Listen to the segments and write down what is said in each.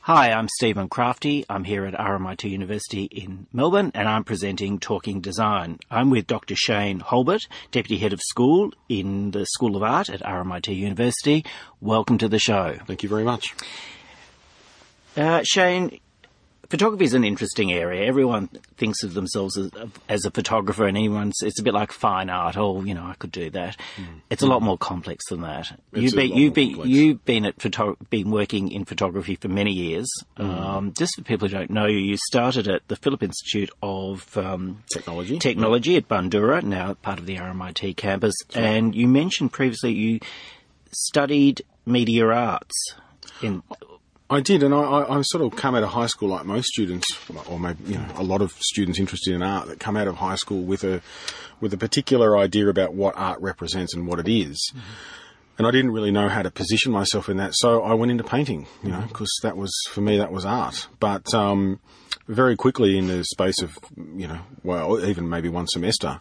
Hi, I'm Stephen Crafty. I'm here at RMIT University in Melbourne and I'm presenting Talking Design. I'm with Dr. Shane Hulbert, Deputy Head of School in the School of Art at RMIT University. Welcome to the show. Thank you very much. Uh, Shane, photography is an interesting area. Everyone thinks of themselves as, as a photographer, and anyone's it's a bit like fine art. Oh, you know, I could do that. Mm. It's a lot more complex than that. It's you've been you've been complex. you've been at photo- been working in photography for many years. Mm. Um, just for people who don't know you, you started at the Phillip Institute of um, Technology Technology at Bundoora, now part of the RMIT campus. Right. And you mentioned previously you studied media arts. In, I did, and I, I, I, sort of come out of high school like most students, or maybe you know a lot of students interested in art that come out of high school with a with a particular idea about what art represents and what it is. Mm-hmm. And I didn't really know how to position myself in that, so I went into painting, you know, because that was for me that was art. But um, very quickly, in the space of you know, well, even maybe one semester,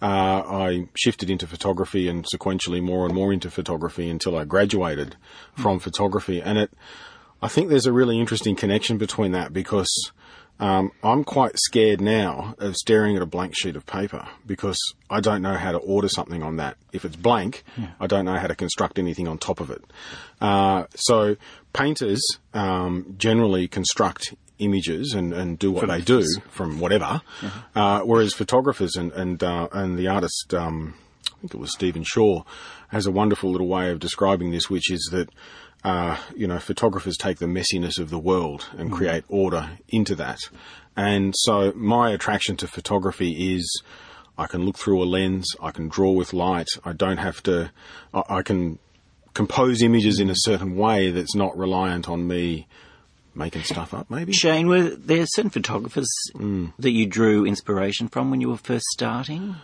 uh, I shifted into photography and sequentially more and more into photography until I graduated from photography. And it, I think there's a really interesting connection between that because um, I'm quite scared now of staring at a blank sheet of paper because I don't know how to order something on that. If it's blank, yeah. I don't know how to construct anything on top of it. Uh, so painters um, generally construct images and, and do what from they do from whatever, uh-huh. uh, whereas photographers and and uh, and the artist, um, I think it was Stephen Shore, has a wonderful little way of describing this, which is that uh, you know, photographers take the messiness of the world and mm. create order into that. And so my attraction to photography is I can look through a lens, I can draw with light, I don't have to, I, I can compose images in a certain way that's not reliant on me making stuff up, maybe. Shane, were there certain photographers mm. that you drew inspiration from when you were first starting?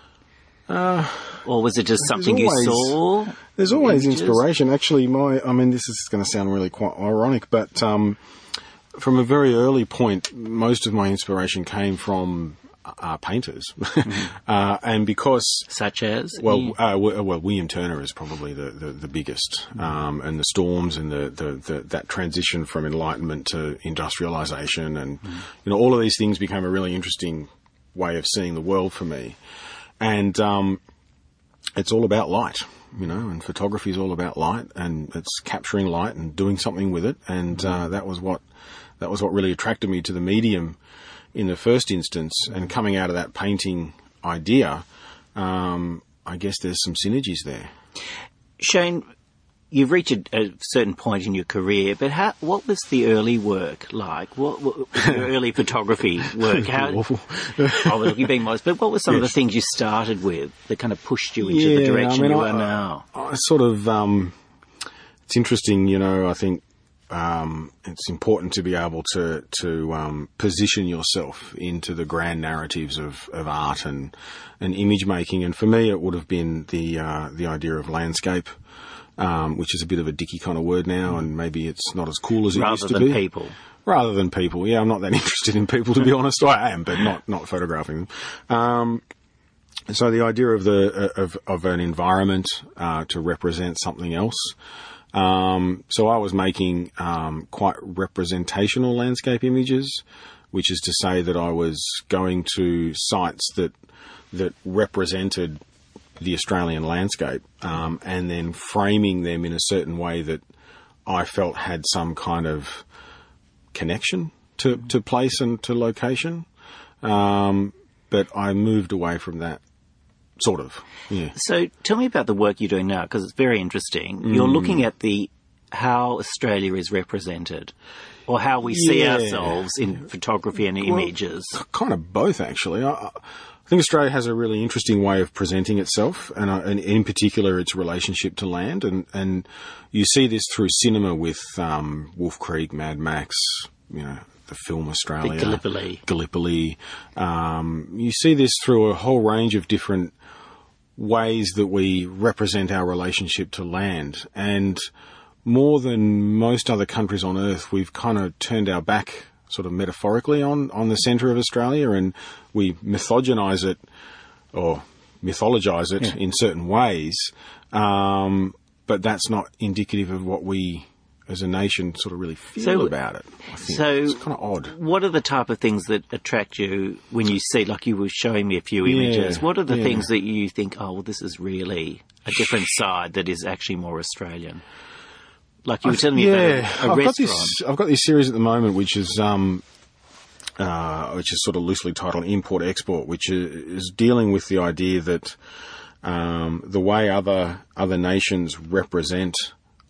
Uh, or was it just something always, you saw? There's always images? inspiration. Actually, my I mean, this is going to sound really quite ironic, but um, from a very early point, most of my inspiration came from uh, painters, mm-hmm. uh, and because such as well, uh, well, William Turner is probably the the, the biggest, mm-hmm. um, and the storms and the, the, the, that transition from enlightenment to industrialization, and mm-hmm. you know all of these things became a really interesting way of seeing the world for me and um, it's all about light, you know, and photography is all about light, and it's capturing light and doing something with it, and uh, that was what that was what really attracted me to the medium in the first instance, and coming out of that painting idea, um, I guess there's some synergies there. Shane, you've reached a, a, certain point in your career, but how, what was the early work like? What, what your early photography work? How, oh, you're being modest, but what were some yes. of the things you started with that kind of pushed you into yeah, the direction I mean, you I, are now? I, I sort of, um, it's interesting, you know, I think um, it's important to be able to to um, position yourself into the grand narratives of, of art and and image making. And for me, it would have been the uh, the idea of landscape um, which is a bit of a dicky kind of word now, and maybe it's not as cool as it Rather used to be. Rather than people. Rather than people, yeah, I'm not that interested in people to be honest. I am, but not not photographing them. Um, so the idea of the of of an environment uh, to represent something else. Um, so I was making um, quite representational landscape images, which is to say that I was going to sites that that represented the Australian landscape um, and then framing them in a certain way that I felt had some kind of connection to, to place and to location. Um, but I moved away from that, sort of. Yeah. So tell me about the work you're doing now because it's very interesting. Mm. You're looking at the how Australia is represented or how we see yeah. ourselves in photography and well, images? Kind of both, actually. I, I think Australia has a really interesting way of presenting itself, and, uh, and in particular its relationship to land. And, and you see this through cinema with um, Wolf Creek, Mad Max, you know, the film Australia, Gallipoli. Gallipoli. Um, you see this through a whole range of different ways that we represent our relationship to land. And more than most other countries on earth, we've kind of turned our back sort of metaphorically on, on the centre of Australia and we mythogenize it or mythologise it yeah. in certain ways. Um, but that's not indicative of what we as a nation sort of really feel So- about it. I think so- it's kind of odd. What are the type of things that attract you when you see, like you were showing me a few images? What are the yeah. things that you think, oh, well, this is really a different side that is actually more Australian? Like you were telling me yeah, about a, a I've got this. I've got this series at the moment, which is um, uh, which is sort of loosely titled Import Export, which is, is dealing with the idea that um, the way other other nations represent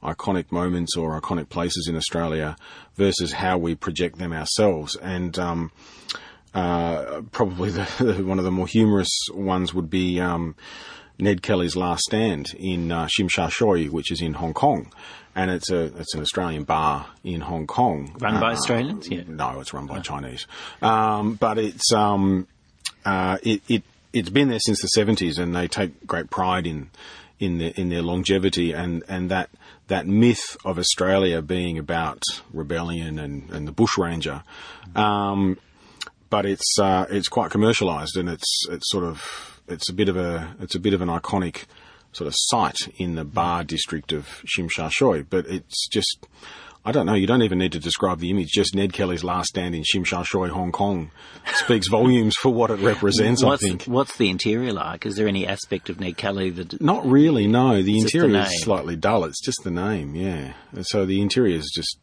iconic moments or iconic places in Australia versus how we project them ourselves, and um, uh, probably the, one of the more humorous ones would be. Um, Ned Kelly's Last Stand in uh, Tsim Sha Tsui, which is in Hong Kong, and it's a it's an Australian bar in Hong Kong. Run by Uh, Australians? Yeah. No, it's run by Chinese, um, but it's um, uh, it, it it's been there since the seventies, and they take great pride in in their in their longevity and and that that myth of Australia being about rebellion and and the bushranger. Um, but it's uh, it's quite commercialised and it's it's sort of it's a bit of a it's a bit of an iconic sort of site in the bar district of Tsim Sha Tsui. But it's just I don't know. You don't even need to describe the image. Just Ned Kelly's last stand in Tsim Sha Tsui, Hong Kong, speaks volumes for what it represents. What's, I think. what's the interior like? Is there any aspect of Ned Kelly that Not really, no. The just the interior is slightly dull. It's just the name, yeah. So the interior is just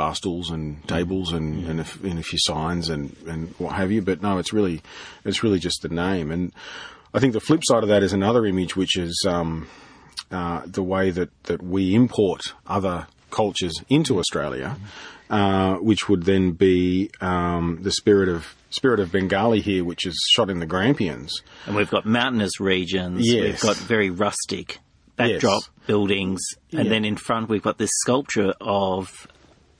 bar stools and tables and, and, a, and a few signs and, and what have you. But no, it's really, it's really just the name. And I think the flip side of that is another image, which is um, uh, the way that, that we import other cultures into Australia, uh, which would then be um, the spirit of spirit of Bengali here, which is shot in the Grampians. And we've got mountainous regions. Yes. We've got very rustic backdrop Yes. buildings, and Yeah. then in front we've got this sculpture of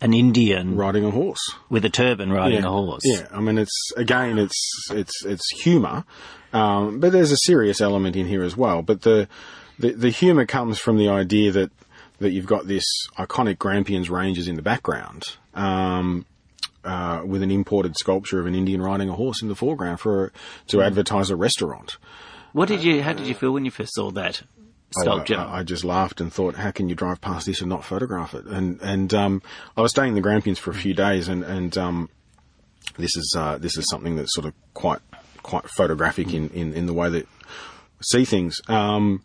an Indian Riding a horse. with a turban riding yeah. a horse. Yeah, I mean, it's again, it's it's it's humour, um, but there's a serious element in here as well. But the the, the humour comes from the idea that that you've got this iconic Grampians ranges in the background. Um, uh, with an imported sculpture of an Indian riding a horse in the foreground for to advertise a restaurant. What did you? How did you feel when you first saw that Oh, sculpture? I, I just laughed and thought, how can you drive past this and not photograph it? And and um, I was staying in the Grampians for a few days, and and um, this is uh, this is something that's sort of quite quite photographic in, in, in the way that I see things. Um,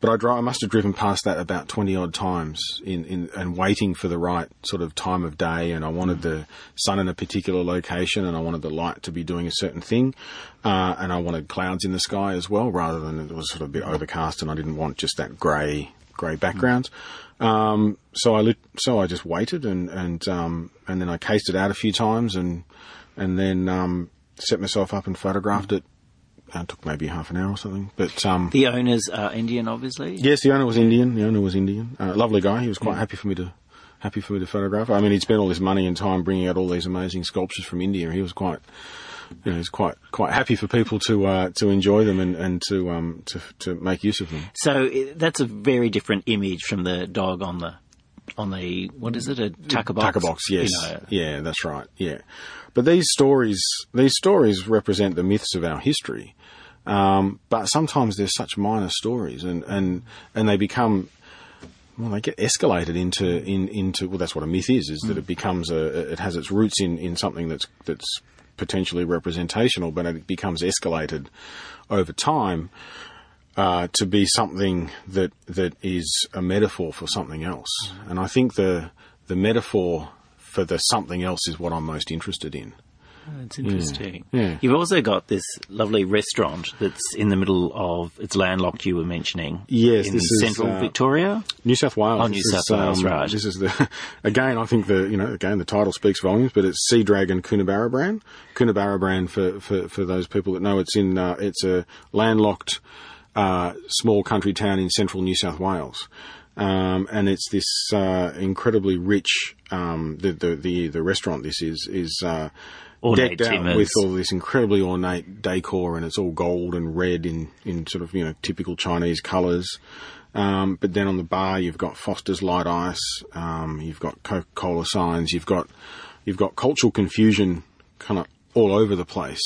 but I, dri- I must have driven past that about twenty odd times in, in and waiting for the right sort of time of day. And I wanted the sun in a particular location, and I wanted the light to be doing a certain thing, uh, and I wanted clouds in the sky as well, rather than it was sort of a bit overcast, and I didn't want just that grey grey background. Um, so I lit, so I just waited, and and um, and then I cased it out a few times, and and then um, set myself up and photographed it. Uh, took maybe half an hour or something, but um, the owners are Indian, obviously. Yes, the owner was Indian. The owner was Indian. Uh, lovely guy. He was quite happy for me to happy for me to photograph. I mean, he'd spent all his money and time bringing out all these amazing sculptures from India. He was quite, you know, he's quite quite happy for people to uh, to enjoy them and and to um to to make use of them. So that's a very different image from the dog on the on the what is it a tucker box? Tucker box, yes, You know, yeah, that's right, yeah. But these stories, these stories represent the myths of our history. Um, but sometimes they're such minor stories, and, and, and they become well, they get escalated into in, into well, that's what a myth is, is that it becomes a it has its roots in, in something that's that's potentially representational, but it becomes escalated over time uh, to be something that that is a metaphor for something else. And I think the the metaphor for the something else is what I'm most interested in. It's interesting. yeah. You've also got this lovely restaurant that's in the middle of it's landlocked. You were mentioning, Yes, in this is, central uh, Victoria. New South Wales. Oh, New This South Wales, right. This is the again. I think the you know again the title speaks volumes, but it's Sea Dragon Coonabarabran. Coonabarra brand for, for, for those people that know it's in uh, it's a landlocked uh, small country town in central New South Wales. Um, and it's this uh, incredibly rich. Um, the, the the the restaurant this is is uh, decked out timbers. with all this incredibly ornate decor, and it's all gold and red in in sort of you know typical Chinese colours. Um, but then on the bar, you've got Foster's Light Ice, um, you've got Coca Cola signs, you've got you've got cultural confusion kind of all over the place.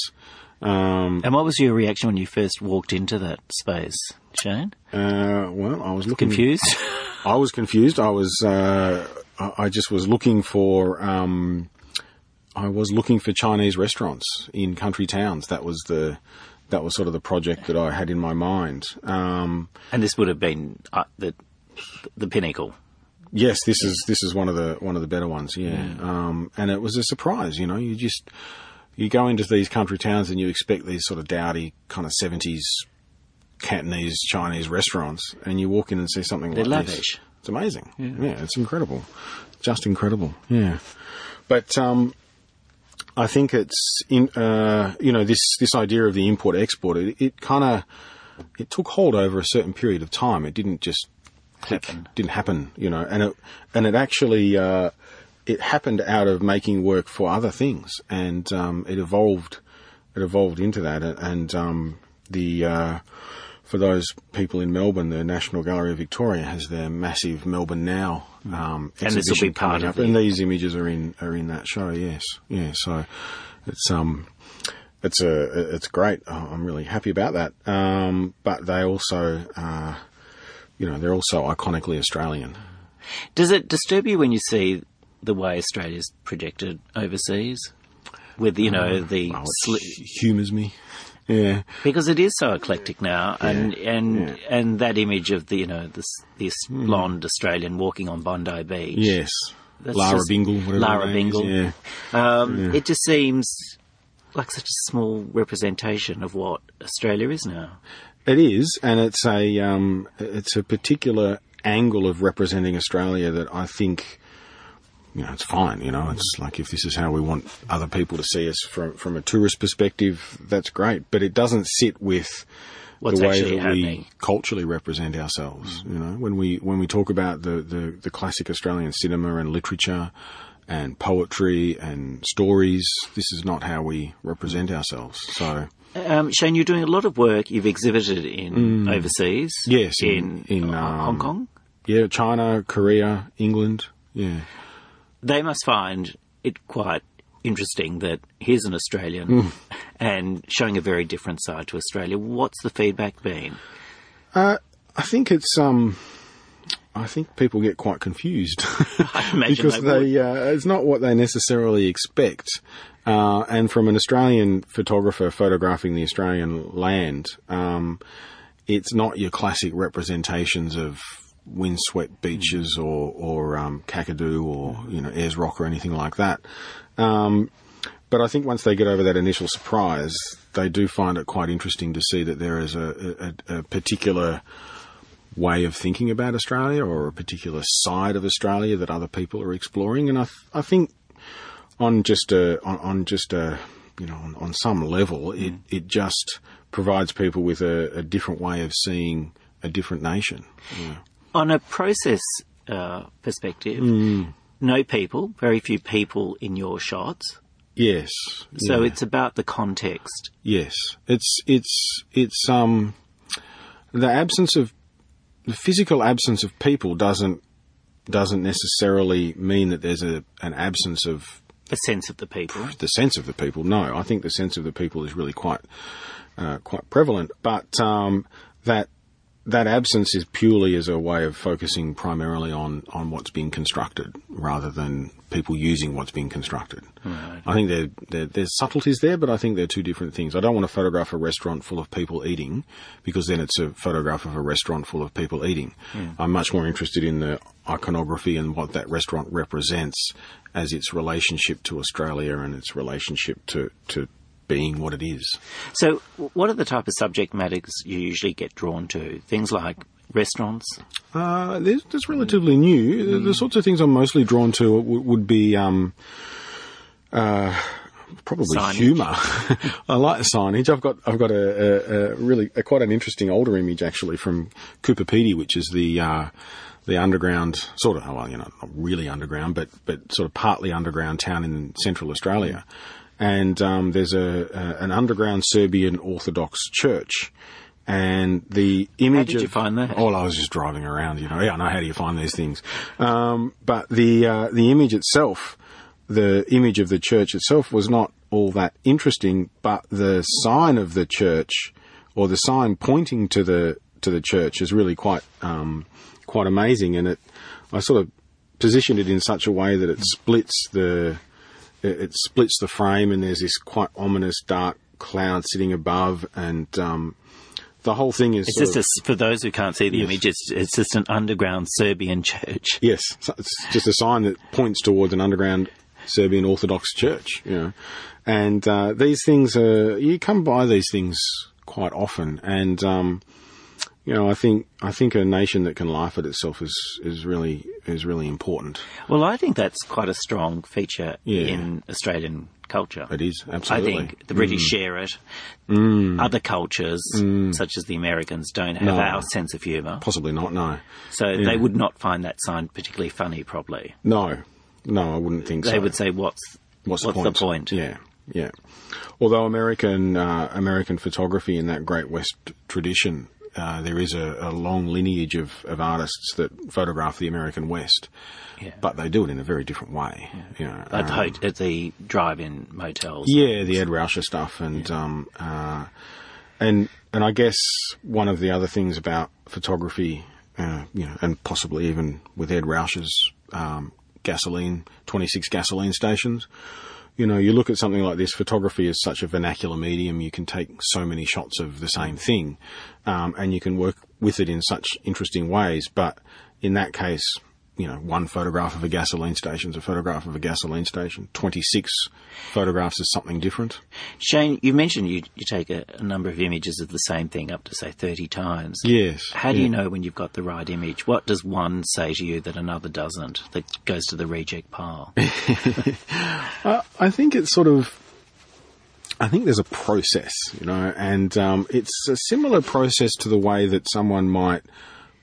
Um, And what was your reaction when you first walked into that space, Shane? uh, well, I was looking Confused? I was confused. I was uh, I I just was looking for. Um, I was looking for Chinese restaurants in country towns. That was the that was sort of the project that I had in my mind. Um, And this would have been uh, the the pinnacle. yes, this is this is one of the one of the better ones. Yeah, um, and it was a surprise. You know, you just you go into these country towns and you expect these sort of dowdy kind of seventies Cantonese Chinese restaurants, and you walk in and see something They're like this. It's amazing. Yeah. it's incredible. Just incredible. Yeah. But um, I think it's in uh, you know this this idea of the import export. It, it kind of it took hold over a certain period of time. It didn't just click. Happen. Didn't happen. You know, and it and it actually uh, it happened out of making work for other things, and um, it evolved. It evolved into that, and, and um, the uh, for those people in Melbourne, the National Gallery of Victoria has their massive Melbourne Now um, And this will be part of the- and these images are in are in that show. Yes, yeah. So it's um it's a it's great. I'm really happy about that. Um, but they also uh, you know they're also iconically Australian. Does it disturb you when you see the way Australia's projected overseas? With you know the Oh, sli- it humours me. Yeah, because it is so eclectic now, and and yeah. Hmm. and that image of the you know this this blonde Australian walking on Bondi Beach. yes. That's Lara Bingle, whatever Lara her name is, Bingle. Yeah. Um, It just seems like such a small representation of what Australia is now. It is, and it's a um, it's a particular angle of representing Australia that I think, you know, it's fine. You know, it's like if this is how we want other people to see us from from a tourist perspective, that's great. But it doesn't sit with What's the way that happening. we culturally represent ourselves. You know, when we when we talk about the, the, the classic Australian cinema and literature and poetry and stories, this is not how we represent ourselves. So. Um, Shane, you're doing a lot of work. You've exhibited in overseas. Mm. Yes, in, in- in, uh, um, Hong Kong. Yeah, China, Korea, England. Yeah. They must find it quite interesting that here's an Australian Mm. and showing a very different side to Australia. What's the feedback been? I think it's um I think people get quite confused I imagine because they they uh, it's not what they necessarily expect. Uh, and from an Australian photographer photographing the Australian land, um, it's not your classic representations of windswept beaches or or um, Kakadu or you know Ayers Rock or anything like that. Um, but I think once they get over that initial surprise, they do find it quite interesting to see that there is a, a, a particular way of thinking about Australia or a particular side of Australia that other people are exploring. And I, th- I think on just a, on, on just a, you know, on, on some level, it, it just provides people with a, a different way of seeing a different nation. On a process uh, perspective, Hmm. no people, very few people in your shots. Yes. So yeah. it's about the context. Yes, it's it's it's um the absence of the physical absence of people doesn't doesn't necessarily mean that there's a an absence of the sense of the people. the sense of the people. No, I think the sense of the people is really quite uh, quite prevalent, but um, that that absence is purely as a way of focusing primarily on, on what's being constructed rather than people using what's being constructed. I think there, there, there's subtleties there, but I think they're two different things. I don't want to photograph a restaurant full of people eating because then it's a photograph of a restaurant full of people eating. Hmm. I'm much more interested in the iconography and what that restaurant represents as its relationship to Australia and its relationship to, to being what it is. So, what are the type of subject matters you usually get drawn to? Things like restaurants. Uh, there's, that's relatively new. The, the sorts of things I'm mostly drawn to w- would be um, uh, probably Signage. humour. I like the signage. I've got I've got a, a, a really a, quite an interesting older image actually from Coober Pedy, which is the uh, the underground sort of well, you know, not really underground, but but sort of partly underground town in central Australia. And um, there's a, a an underground Serbian Orthodox church. And the image How did of you find that? Oh, I was just driving around, you know. Yeah, I know how do you find these things. Um, but the uh, the image itself, the image of the church itself, was not all that interesting. But the sign of the church, or the sign pointing to the to the church, is really quite um, quite amazing. And it, I sort of positioned it in such a way that it splits the it, it splits the frame, and there's this quite ominous dark cloud sitting above, and um, the whole thing is. It's just of- a, for those who can't see the image. It's it's just an underground Serbian church. Yes, it's just a sign that points towards an underground Serbian Orthodox church. You know, and uh, these things are you come by these things quite often, and um, you know, I think I think a nation that can laugh at itself is is really is really important. Well, I think that's quite a strong feature Yeah. in Australian culture. It is I absolutely. Mm. think the British share it. Other cultures, such as the Americans, don't have No. our sense of humour, Possibly not. No, so they would not find that sign particularly funny. Probably no, no. I wouldn't think they so. They would say, "What's What's, what's the the point? point?" Yeah, yeah. Although American uh, American photography in that Great West tradition, uh, there is a, a long lineage of, of artists that photograph the American West, Yeah. but they do it in a very different way. You know, At, the um, at the drive-in motels. yeah, the Ed Ruscha stuff, and um, uh, and and I guess one of the other things about photography, uh, you know, and possibly even with Ed Ruscha's um, gasoline, twenty six gasoline stations. You know, you look at something like this. Photography is such a vernacular medium. You can take so many shots of the same thing, um, and you can work with it in such interesting ways. But in that case, you know, one photograph of a gasoline station is a photograph of a gasoline station. 26 photographs is something different. Shane, you mentioned you, you take a, a number of images of the same thing up to say 30 times. Yes. How do yeah. you know when you've got the right image? What does one say to you that another doesn't, that goes to the reject pile? Uh, I think it's sort of. I think there's a process, you know, and um, it's a similar process to the way that someone might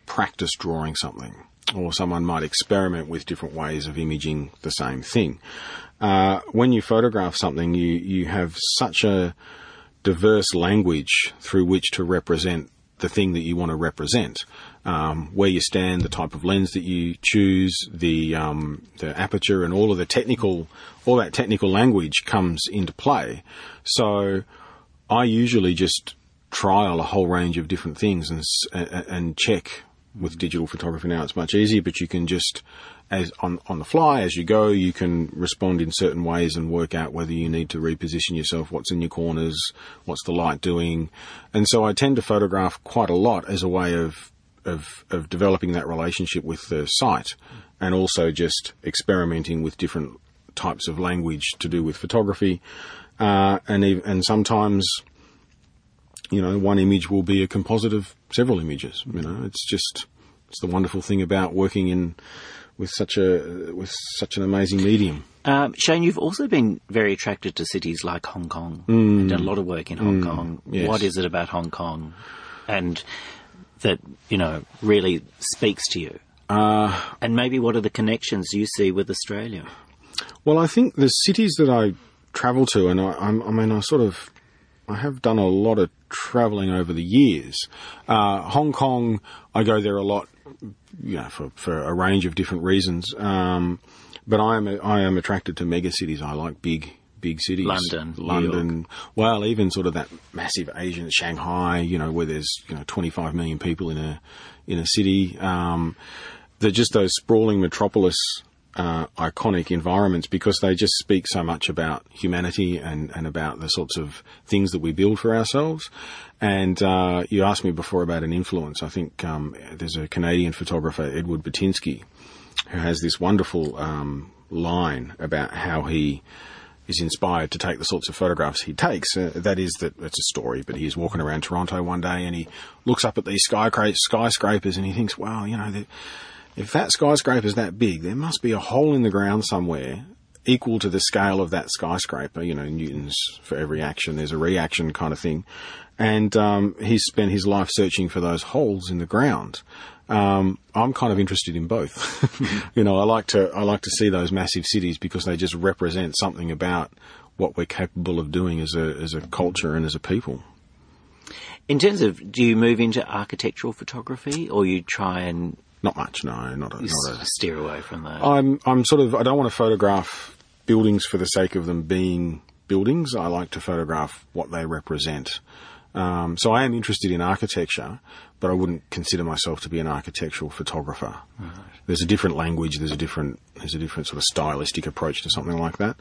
practice drawing something, or someone might experiment with different ways of imaging the same thing. Uh, when you photograph something, you you have such a diverse language through which to represent the thing that you want to represent. Um, where you stand, the type of lens that you choose, the um, the aperture, and all of the technical, all that technical language comes into play. So, I usually just trial a whole range of different things and and check. With digital photography now, it's much easier, but you can just, as on on the fly as you go, you can respond in certain ways and work out whether you need to reposition yourself, what's in your corners, what's the light doing, and so I tend to photograph quite a lot as a way of of of developing that relationship with the site, and also just experimenting with different types of language to do with photography, uh, and and sometimes you know, one image will be a composite of several images. You know, it's just it's the wonderful thing about working in with such a with such an amazing medium. Um, Shane, you've also been very attracted to cities like Hong Kong. You've done a lot of work in Hong Kong. Mm. yes. What is it about Hong Kong and that, you know, really speaks to you? Uh, And maybe what are the connections you see with Australia? well, I think the cities that I travel to, and I, I'm, I mean, I sort of I have done a lot of traveling over the years. Uh, Hong Kong, I go there a lot, you know, for, for a range of different reasons. Um, but I am I am attracted to mega cities. I like big big cities. London, London. Well, even sort of that massive Asian Shanghai, you know, where there's you know 25 million people in a in a city. Um, they're just those sprawling metropolis uh, iconic environments because they just speak so much about humanity and, and about the sorts of things that we build for ourselves. And uh, you asked me before about an influence. I think um, there's a Canadian photographer, Edward Burtynsky, who has this wonderful um, line about how he is inspired to take the sorts of photographs he takes. Uh, that is that it's a story, but he's walking around Toronto one day and he looks up at these skyscra- skyscrapers and he thinks, well, you know, if that skyscraper is that big, there must be a hole in the ground somewhere equal to the scale of that skyscraper. You know, Newton's for every action, there's a reaction kind of thing. And um, he's spent his life searching for those holes in the ground. Um, I'm kind of interested in both. you know, I like to I like to see those massive cities because they just represent something about what we're capable of doing as a as a culture and as a people. In terms of, do you move into architectural photography or you try and Not much, no, not a, not a steer away from that? I'm I'm sort of I don't want to photograph buildings for the sake of them being buildings. I like to photograph what they represent. Um, so I am interested in architecture, but I wouldn't consider myself to be an architectural photographer. Right. There's a different language. There's a different there's a different sort of stylistic approach to something like that.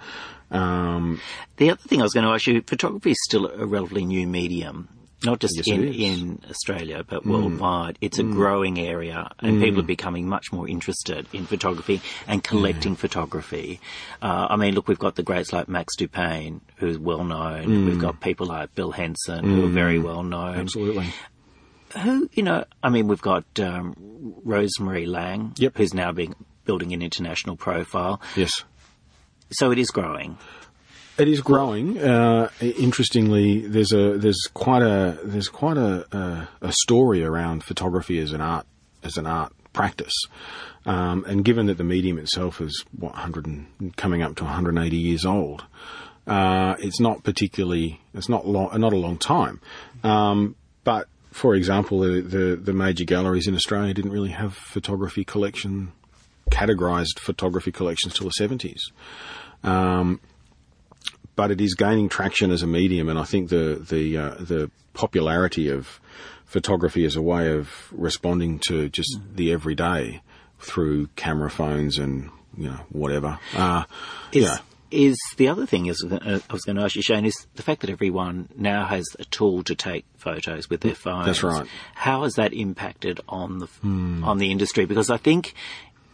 Um, the other thing I was going to ask you, photography is still a relatively new medium not just yes, in, in Australia, but mm. worldwide. It's a mm. growing area, and mm. people are becoming much more interested in photography and collecting yeah. photography. Uh, I mean, look, we've got the greats like Max Dupain, who's well known. Mm. We've got people like Bill Henson, who are very mm. well known. Absolutely. Who, you know, I mean, we've got um, Rosemary Laing, yep. who's now being, building an international profile. Yes. So it is growing. It is growing. Uh, interestingly, there's a there's quite a there's quite a, a, a story around photography as an art as an art practice. Um, and given that the medium itself is what 100 and, coming up to 180 years old, uh, it's not particularly it's not long not a long time. Um, but for example, the, the, the major galleries in Australia didn't really have photography collection categorized photography collections till the 70s. Um, but it is gaining traction as a medium, and I think the the uh, the popularity of photography as a way of responding to just mm. the everyday through camera phones and you know whatever. Uh, is, yeah. Is the other thing is uh, I was going to ask you, Shane, is the fact that everyone now has a tool to take photos with their phones. That's right. How has that impacted on the mm. on the industry? Because I think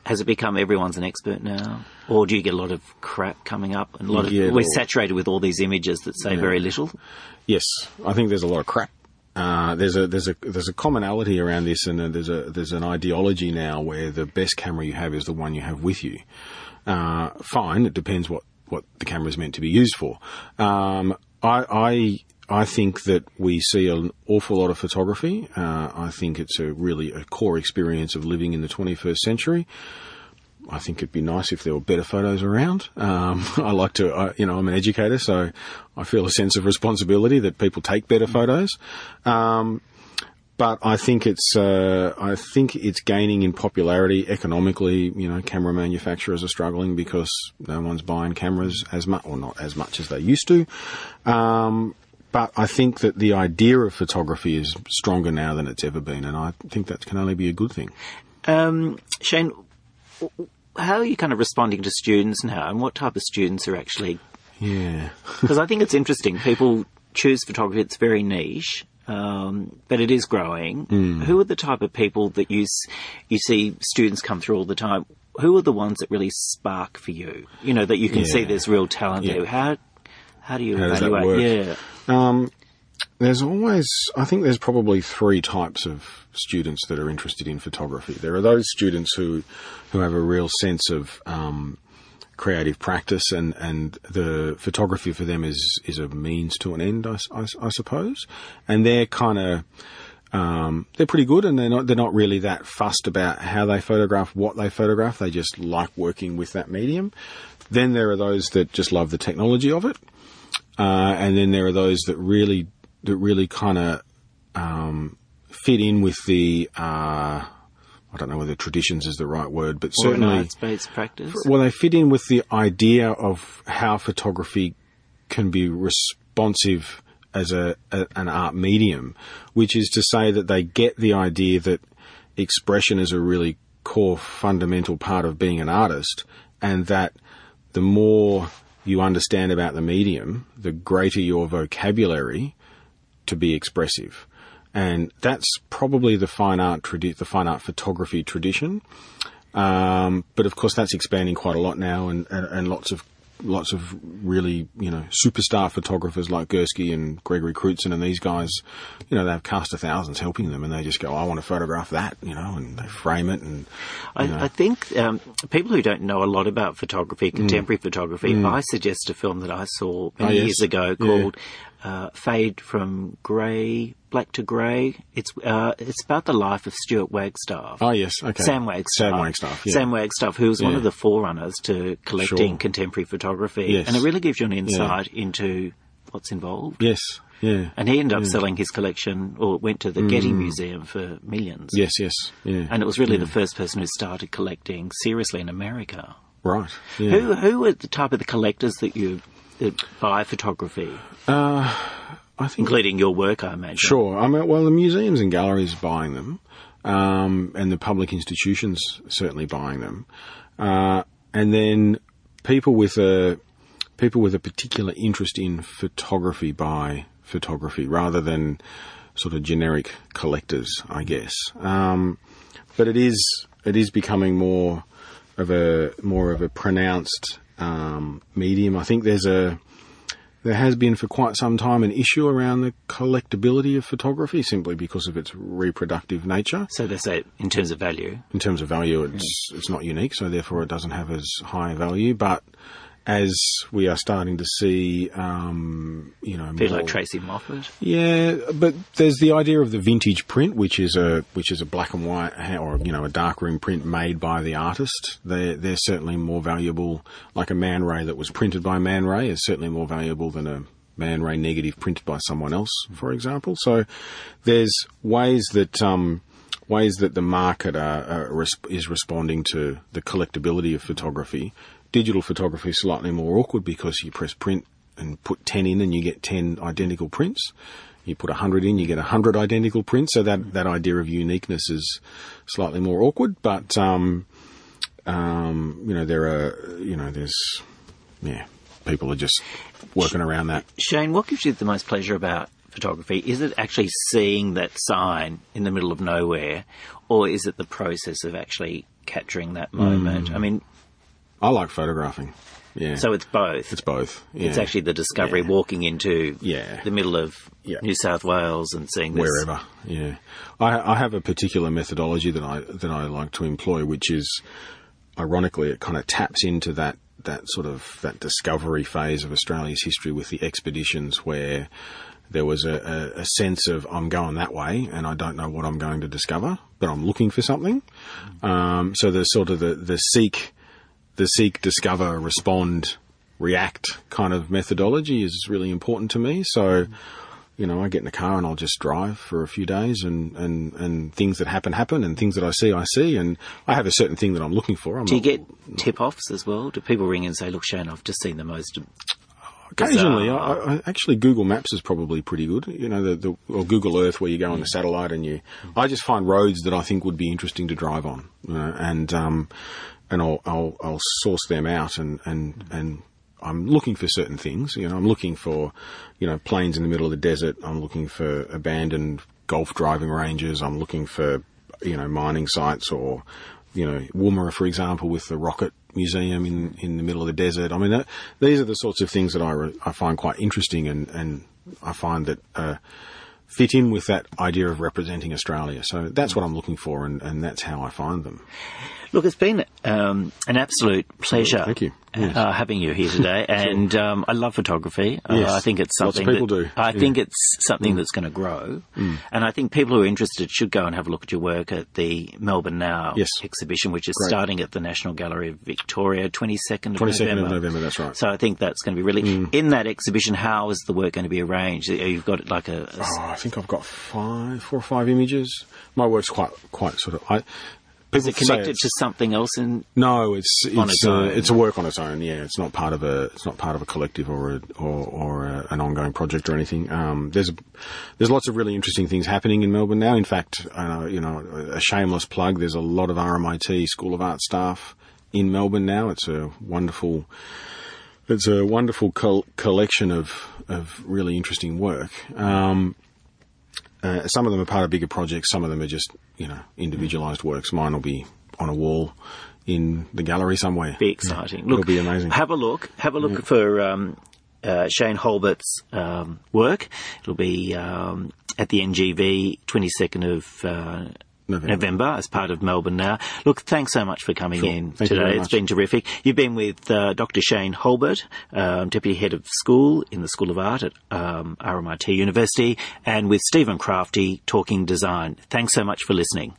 has it become everyone's an expert now, or do you get a lot of crap coming up? And a lot of yeah, we're saturated with all these images that say yeah. very little. Yes, I think there's a lot of crap. Uh, there's a there's a there's a commonality around this, and uh, there's a there's an ideology now where the best camera you have is the one you have with you. Uh, fine, it depends what what the camera is meant to be used for. Um, I, I I think that we see an awful lot of photography. Uh, I think it's a really a core experience of living in the 21st century. I think it'd be nice if there were better photos around. Um, I like to, uh, you know, I'm an educator, so I feel a sense of responsibility that people take better photos. Um, but I think it's, uh, I think it's gaining in popularity economically. You know, camera manufacturers are struggling because no one's buying cameras as much, or not as much as they used to. Um, but I think that the idea of photography is stronger now than it's ever been, and I think that can only be a good thing. Um, Shane, how are you kind of responding to students now, and what type of students are actually? Yeah, because I think it's interesting. People choose photography; it's very niche. Um, but it is growing. Mm. Who are the type of people that you you see students come through all the time? Who are the ones that really spark for you? You know that you can yeah. see there's real talent yeah. there. How how do you How evaluate? Yeah. Um, there's always, I think there's probably three types of students that are interested in photography. There are those students who, who have a real sense of, um, creative practice and, and the photography for them is, is a means to an end, I, I, I suppose. And they're kind of, um, they're pretty good and they're not, they're not really that fussed about how they photograph, what they photograph. They just like working with that medium. Then there are those that just love the technology of it. Uh, and then there are those that really that really kind of um, fit in with the uh, I don't know whether traditions is the right word, but or certainly based practice. Well, they fit in with the idea of how photography can be responsive as a, a, an art medium, which is to say that they get the idea that expression is a really core fundamental part of being an artist, and that the more you understand about the medium, the greater your vocabulary to be expressive. And that's probably the fine art tradi- the fine art photography tradition. Um, but of course, that's expanding quite a lot now, and, and, and lots of lots of really, you know, superstar photographers like Gursky and Gregory Crewdson and these guys, you know, they have cast of thousands helping them and they just go, I want to photograph that, you know, and they frame it. And I, I, think um, people who don't know a lot about photography, mm. contemporary mm. photography, mm. I suggest a film that I saw many oh, yes. years ago called yeah uh, Fade from Grey, Black to Grey. It's uh, it's about the life of Stuart Wagstaff. Oh yes, okay. Sam Wagstaff. Sam Wagstaff. Yeah. Sam Wagstaff, who was yeah. one of the forerunners to collecting sure. contemporary photography, yes. and it really gives you an insight yeah. into what's involved. Yes. Yeah. And he ended up selling his collection, or went to the mm. Getty Museum for millions. Yes, yes. Yeah. And it was really the first person who started collecting seriously in America. Right. Who who are the type of the collectors that you buy photography? Uh, I think including your work, I imagine. Sure. I mean, well, the museums and galleries buying them, um, and the public institutions certainly buying them, uh, and then people with a people with a particular interest in photography buy photography rather than sort of generic collectors, I guess. Um, but it is it is becoming more of a more of a pronounced um, medium. I think there's a there has been for quite some time an issue around the collectability of photography simply because of its reproductive nature. So they say in terms of value. In terms of value, it's it's not unique, so therefore it doesn't have as high value. But as we are starting to see, um, you know, more- like Tracey Moffatt. yeah, but there's the idea of the vintage print, which is a which is a black and white or you know a darkroom print made by the artist. They're they're certainly more valuable. Like a Man Ray that was printed by Man Ray is certainly more valuable than a Man Ray negative printed by someone else, for example. So there's ways that um, ways that the market are, are is responding to the collectability of photography. Digital photography is slightly more awkward because you press print and put 10 in and you get 10 identical prints. You put 100 in, you get 100 identical prints. So that, that idea of uniqueness is slightly more awkward. But, um, um, you know, there are, you know, there's, yeah, people are just working around that. Shane, what gives you the most pleasure about photography? Is it actually seeing that sign in the middle of nowhere, or is it the process of actually capturing that moment? Mm. I mean, I like photographing. Yeah. so it's both. it's both. Yeah. It's actually the discovery Yeah. walking into Yeah. the middle of Yeah. New South Wales and seeing this. wherever. Yeah, I, I have a particular methodology that I that I like to employ, which is, ironically, it kind of taps into that that sort of that discovery phase of Australia's history with the expeditions where. There was a, a, a sense of I'm going that way and I don't know what I'm going to discover, but I'm looking for something. Um, so the sort of the, the seek, the seek, discover, respond, react kind of methodology is really important to me. So, you know, I get in the car and I'll just drive for a few days and, and, and things that happen, happen and things that I see, I see. And I have a certain thing that I'm looking for. I'm Do you not- get tip offs as well? Do people ring and say, "Look, Shane, I've just seen the most"? Occasionally, I, I, actually Google Maps is probably pretty good. You know, the, the or Google Earth where you go on the satellite and you. I just find roads that I think would be interesting to drive on, you know, and um, and I'll, I'll I'll source them out and and and. I'm looking for certain things. You know, I'm looking for, you know, planes in the middle of the desert. I'm looking for abandoned golf driving ranges. I'm looking for, you know, mining sites or, you know, Woomera, for example, with the rocket museum in, in the middle of the desert. I mean, that, these are the sorts of things that I, re- I find quite interesting and, and I find that, uh, fit in with that idea of representing Australia. So that's what I'm looking for and, and that's how I find them. Look, it's been um, an absolute pleasure. Thank you. Yes. Uh, having you here today, and um, I love photography. Uh, Yes. I think it's Lots of something people that, do. I Yeah. Mm. think it's something that's going to grow, and I think people who are interested should go and have a look at your work at the Melbourne Now Yes. exhibition, which is Great. starting at the National Gallery of Victoria, twenty second of 22nd November. of November, that's right. So I think that's going to be really in that exhibition. How is the work going to be arranged? You've got like a, a Oh, I think I've got five, four or five images. My work's quite, quite sort of. I, is people it say connected to something else? In No, it's it's uh, it's a work on its own. Yeah, it's not part of a it's not part of a collective or a, or, or a, an ongoing project or anything. Um, there's there's lots of really interesting things happening in Melbourne now. In fact, uh, you know, a shameless plug. There's a lot of RMIT School of Art staff in Melbourne now. It's a wonderful it's a wonderful col- collection of of really interesting work. Um, uh, some of them are part of bigger projects. Some of them are just you know individualized works. Mine will be on a wall in the gallery somewhere. be exciting. It'll be amazing. Have a look. Have a look for um, uh, Shane Hulbert's um, work. It'll be um, at the NGV, 22nd of uh, November. November. as part of Melbourne Now. Look, thanks so much for coming Sure. in Thank today. It's been terrific. You've been with uh, Dr. Shane Hulbert, um, Deputy Head of School in the School of Art at um, RMIT University, and with Stephen Crafty talking design. Thanks so much for listening.